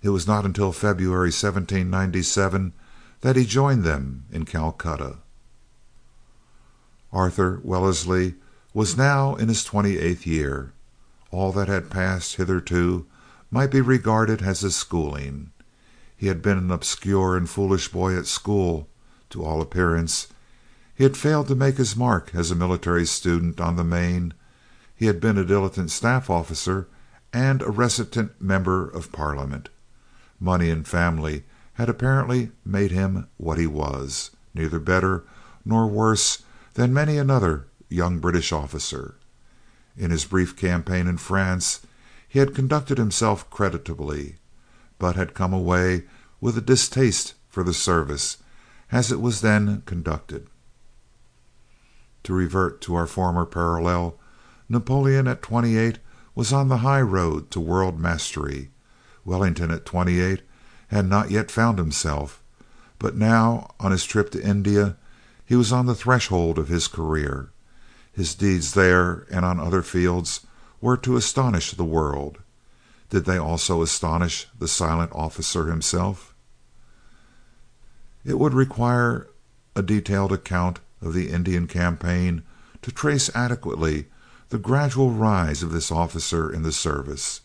It was not until February, 1797, that he joined them in Calcutta. Arthur Wellesley was now in his twenty eighth year. All that had passed hitherto might be regarded as his schooling. He had been an obscure and foolish boy at school, to all appearance. He had failed to make his mark as a military student on the Maine. He had been a dilettante staff officer and a reticent member of Parliament. Money and family had apparently made him what he was—neither better nor worse than many another young British officer. In his brief campaign in France he had conducted himself creditably, but had come away with a distaste for the service as it was then conducted. To revert to our former parallel, Napoleon at twenty eight was on the high road to world mastery. Wellington at twenty eight had not yet found himself, but now on his trip to India he was on the threshold of his career. His deeds there and on other fields were to astonish the world. Did they also astonish the silent officer himself? It would require a detailed account of the Indian campaign to trace adequately the gradual rise of this officer in the service.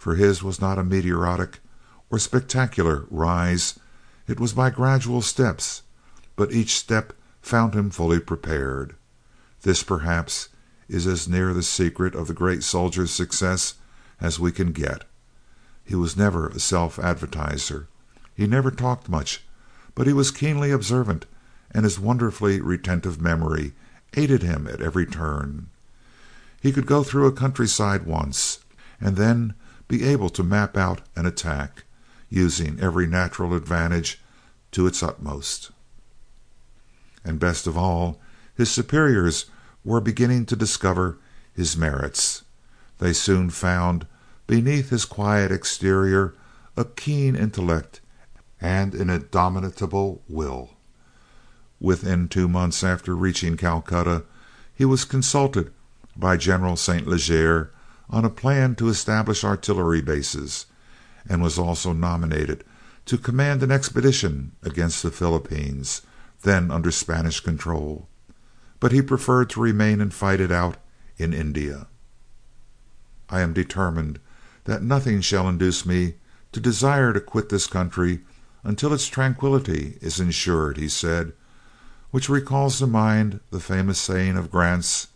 For his was not a meteoric or spectacular rise. It was by gradual steps, but each step found him fully prepared. This, perhaps, is as near the secret of the great soldier's success as we can get. He was never a self advertiser. He never talked much, but he was keenly observant, and his wonderfully retentive memory aided him at every turn. He could go through a countryside once, and then be able to map out an attack, using every natural advantage to its utmost. And best of all, his superiors were beginning to discover his merits. They soon found beneath his quiet exterior a keen intellect and an indomitable will. Within two months after reaching Calcutta he was consulted by General St. Leger on a plan to establish artillery bases, and was also nominated to command an expedition against the Philippines, then under Spanish control, but he preferred to remain and fight it out in India. "I am determined that nothing shall induce me to desire to quit this country until its tranquillity is ensured," he said, which recalls to mind the famous saying of Grant's,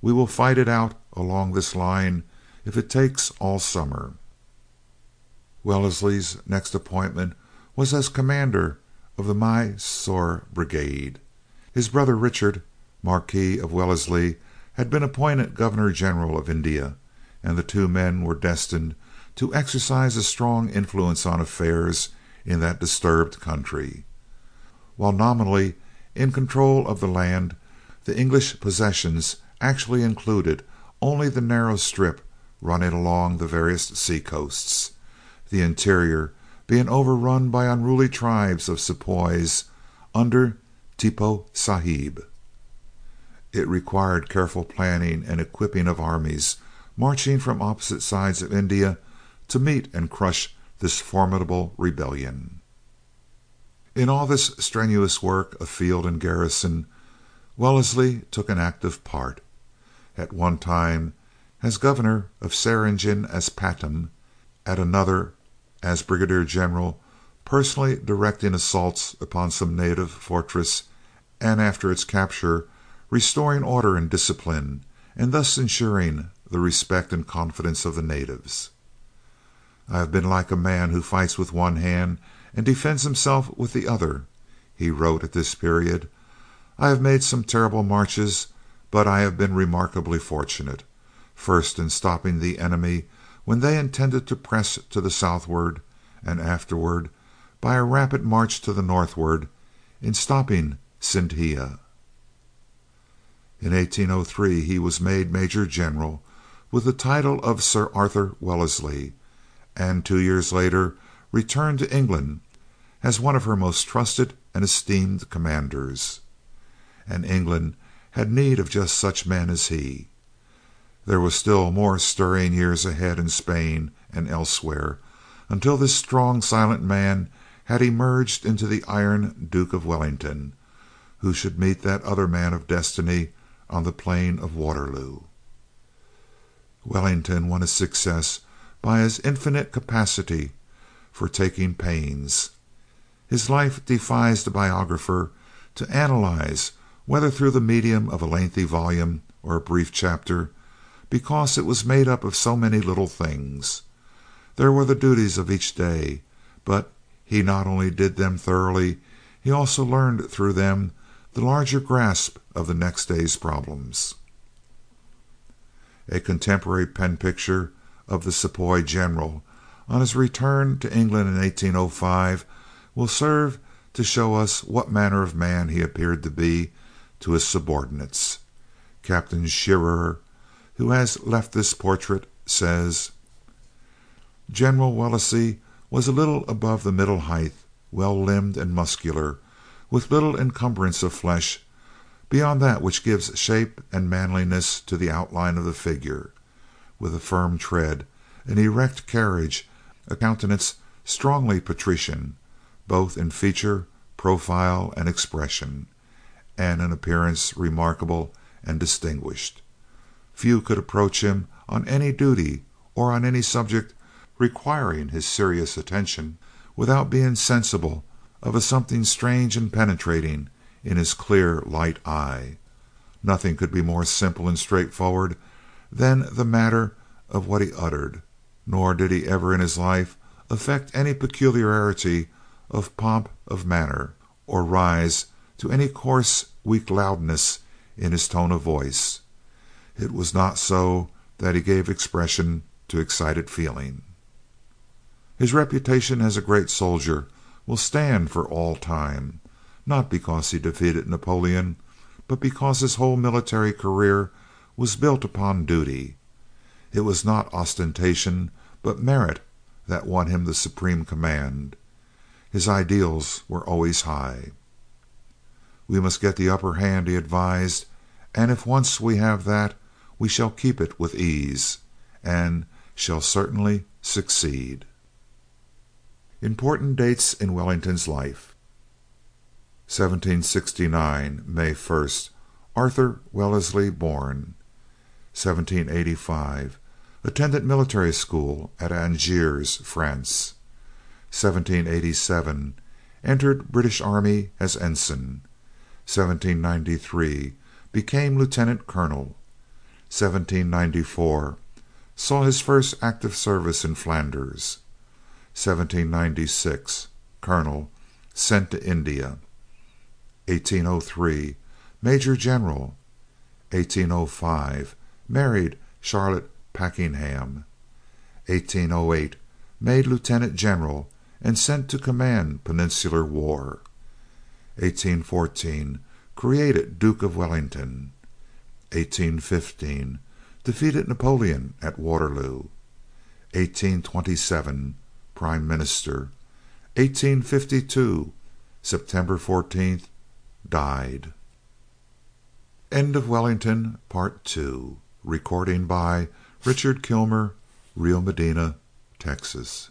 "We will fight it out along this line if it takes all summer." Wellesley's next appointment was as commander of the Mysore brigade. His brother Richard, Marquis of Wellesley, had been appointed Governor General of India, and the two men were destined to exercise a strong influence on affairs in that disturbed country. While nominally in control of the land, the English possessions actually included only the narrow strip running along the various seacoasts, the interior being overrun by unruly tribes of Sepoys under Tippoo Sahib. It required careful planning and equipping of armies marching from opposite sides of India to meet and crush this formidable rebellion. In all this strenuous work of field and garrison, Wellesley took an active part. At one time as Governor of Seringapatam, at another as Brigadier General, personally directing assaults upon some native fortress, and after its capture restoring order and discipline, and thus ensuring the respect and confidence of the natives. "I have been like a man who fights with one hand and defends himself with the other," he wrote at this period. "I have made some terrible marches, but I have been remarkably fortunate first in stopping the enemy when they intended to press to the southward, and afterward, by a rapid march to the northward, in stopping Sindhia. In 1803 he was made Major General, with the title of Sir Arthur Wellesley, and two years later returned to England as one of her most trusted and esteemed commanders. And England had need of just such men as he. There were still more stirring years ahead in Spain and elsewhere, until this strong, silent man had emerged into the iron Duke of Wellington, who should meet that other man of destiny on the plain of Waterloo. Wellington won his success by his infinite capacity for taking pains. His life defies the biographer to analyze, whether through the medium of a lengthy volume or a brief chapter, because it was made up of so many little things. There were the duties of each day, but he not only did them thoroughly, he also learned through them the larger grasp of the next day's problems. A contemporary pen picture of the Sepoy general on his return to England in 1805 will serve to show us what manner of man he appeared to be to his subordinates. Captain Shearer, who has left this portrait, says: General Wellesley was a little above the middle height, well limbed and muscular, with little encumbrance of flesh beyond that which gives shape and manliness to the outline of the figure, with a firm tread, an erect carriage, a countenance strongly patrician, both in feature, profile, and expression, and an appearance remarkable and distinguished. Few could approach him on any duty or on any subject requiring his serious attention without being sensible of a something strange and penetrating in his clear, light eye. Nothing could be more simple and straightforward than the matter of what he uttered, nor did he ever in his life affect any peculiarity of pomp of manner, or rise to any coarse, weak loudness in his tone of voice. It was not so that he gave expression to excited feeling. His reputation as a great soldier will stand for all time not because he defeated Napoleon, but because his whole military career was built upon duty. It was not ostentation, but merit that won him the supreme command. His ideals were always high. "We must get the upper hand," he advised, "and if once we have that, we shall keep it with ease, and shall certainly succeed." Important Dates in Wellington's Life 1769. May 1st. Arthur Wellesley born. 1785. Attended military school at Angers, France. 1787. Entered British army as ensign. 1793. Became lieutenant colonel. 1794. Saw his first active service in Flanders. 1796. Colonel. Sent to India. 1803. Major general. 1805. Married Charlotte Packenham. 1808. Made lieutenant general and sent to command Peninsular War. 1814. Created Duke of Wellington. 1815. Defeated Napoleon at Waterloo. 1827. Prime Minister. 1852. September 14th died. End of Wellington, Part Two. Recording by Richard Kilmer, Rio Medina, Texas.